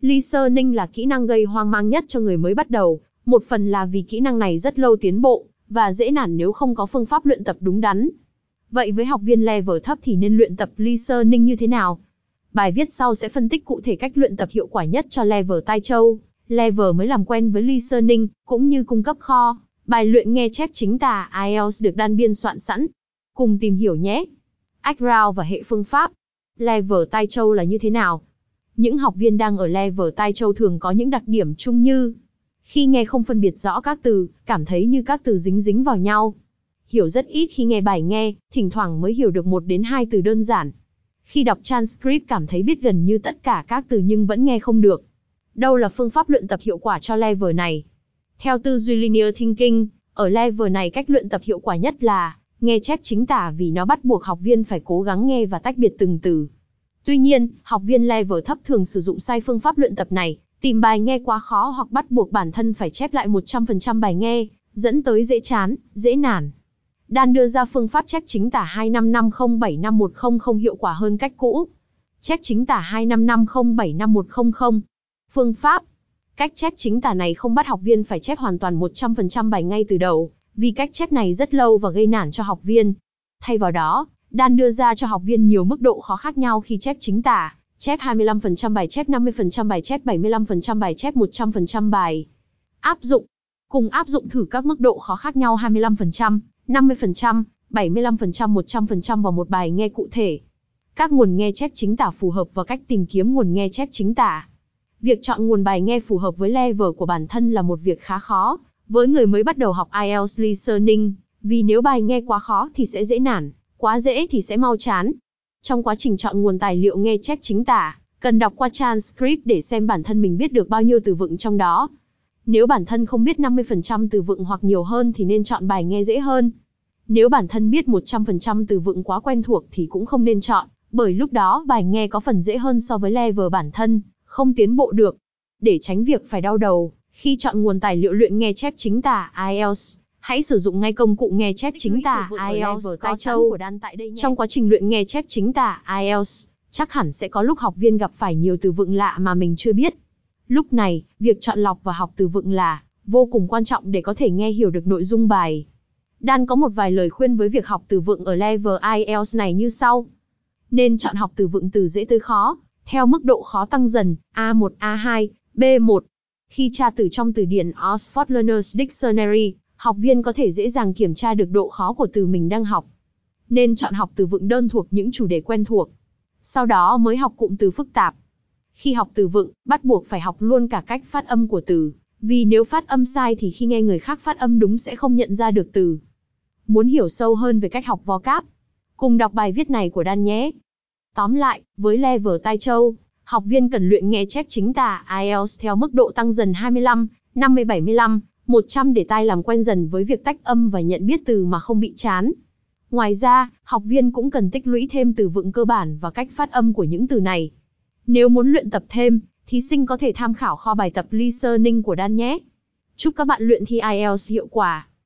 Listening là kỹ năng gây hoang mang nhất cho người mới bắt đầu, một phần là vì kỹ năng này rất lâu tiến bộ, và dễ nản nếu không có phương pháp luyện tập đúng đắn. Vậy với học viên level thấp thì nên luyện tập listening như thế nào? Bài viết sau sẽ phân tích cụ thể cách luyện tập hiệu quả nhất cho level tai châu. Level mới làm quen với listening, cũng như cung cấp kho. Bài luyện nghe chép chính tả IELTS được đan biên soạn sẵn. Cùng tìm hiểu nhé. Background và hệ phương pháp. Level tai châu là như thế nào? Những học viên đang ở level tai châu thường có những đặc điểm chung như khi nghe không phân biệt rõ các từ, cảm thấy như các từ dính dính vào nhau. Hiểu rất ít khi nghe bài nghe, thỉnh thoảng mới hiểu được một đến hai từ đơn giản. Khi đọc transcript cảm thấy biết gần như tất cả các từ nhưng vẫn nghe không được. Đâu là phương pháp luyện tập hiệu quả cho level này? Theo tư duy linear thinking, ở level này cách luyện tập hiệu quả nhất là nghe chép chính tả vì nó bắt buộc học viên phải cố gắng nghe và tách biệt từng từ. Tuy nhiên, học viên level thấp thường sử dụng sai phương pháp luyện tập này, tìm bài nghe quá khó hoặc bắt buộc bản thân phải chép lại 100% bài nghe, dẫn tới dễ chán, dễ nản. Đan đưa ra phương pháp chép chính tả 255075100 hiệu quả hơn cách cũ. Chép chính tả 255075100. Phương pháp Cách chép chính tả này không bắt học viên phải chép hoàn toàn 100% bài ngay từ đầu, vì cách chép này rất lâu và gây nản cho học viên. Thay vào đó, Đan đưa ra cho học viên nhiều mức độ khó khác nhau khi chép chính tả, chép 25% bài chép 50% bài chép 75% bài chép 100% bài. Áp dụng Cùng áp dụng thử các mức độ khó khác nhau 25%, 50%, 75%, 100% vào một bài nghe cụ thể. Các nguồn nghe chép chính tả phù hợp và cách tìm kiếm nguồn nghe chép chính tả. Việc chọn nguồn bài nghe phù hợp với level của bản thân là một việc khá khó, với người mới bắt đầu học IELTS listening, vì nếu bài nghe quá khó thì sẽ dễ nản, quá dễ thì sẽ mau chán. Trong quá trình chọn nguồn tài liệu nghe chép chính tả, cần đọc qua transcript để xem bản thân mình biết được bao nhiêu từ vựng trong đó. Nếu bản thân không biết 50% từ vựng hoặc nhiều hơn thì nên chọn bài nghe dễ hơn. Nếu bản thân biết 100% từ vựng quá quen thuộc thì cũng không nên chọn, bởi lúc đó bài nghe có phần dễ hơn so với level bản thân, không tiến bộ được. Để tránh việc phải đau đầu, khi chọn nguồn tài liệu luyện nghe chép chính tả IELTS, hãy sử dụng ngay công cụ nghe chép chính tả IELTS có châu. Trong quá trình luyện nghe chép chính tả IELTS, chắc hẳn sẽ có lúc học viên gặp phải nhiều từ vựng lạ mà mình chưa biết. Lúc này, việc chọn lọc và học từ vựng là vô cùng quan trọng để có thể nghe hiểu được nội dung bài. Dan có một vài lời khuyên với việc học từ vựng ở level IELTS này như sau. Nên chọn học từ vựng từ dễ tới khó, theo mức độ khó tăng dần, A1, A2, B1. Khi tra từ trong từ điển Oxford Learner's Dictionary, học viên có thể dễ dàng kiểm tra được độ khó của từ mình đang học. Nên chọn học từ vựng đơn thuộc những chủ đề quen thuộc. Sau đó mới học cụm từ phức tạp. Khi học từ vựng, bắt buộc phải học luôn cả cách phát âm của từ, vì nếu phát âm sai thì khi nghe người khác phát âm đúng sẽ không nhận ra được từ. Muốn hiểu sâu hơn về cách học vocab, cùng đọc bài viết này của Dan nhé. Tóm lại, với level tai châu, học viên cần luyện nghe chép chính tả IELTS theo mức độ tăng dần 25, 50, 75, 100 để tai làm quen dần với việc tách âm và nhận biết từ mà không bị chán. Ngoài ra, học viên cũng cần tích lũy thêm từ vựng cơ bản và cách phát âm của những từ này. Nếu muốn luyện tập thêm, thí sinh có thể tham khảo kho bài tập listening của Dan nhé. Chúc các bạn luyện thi IELTS hiệu quả.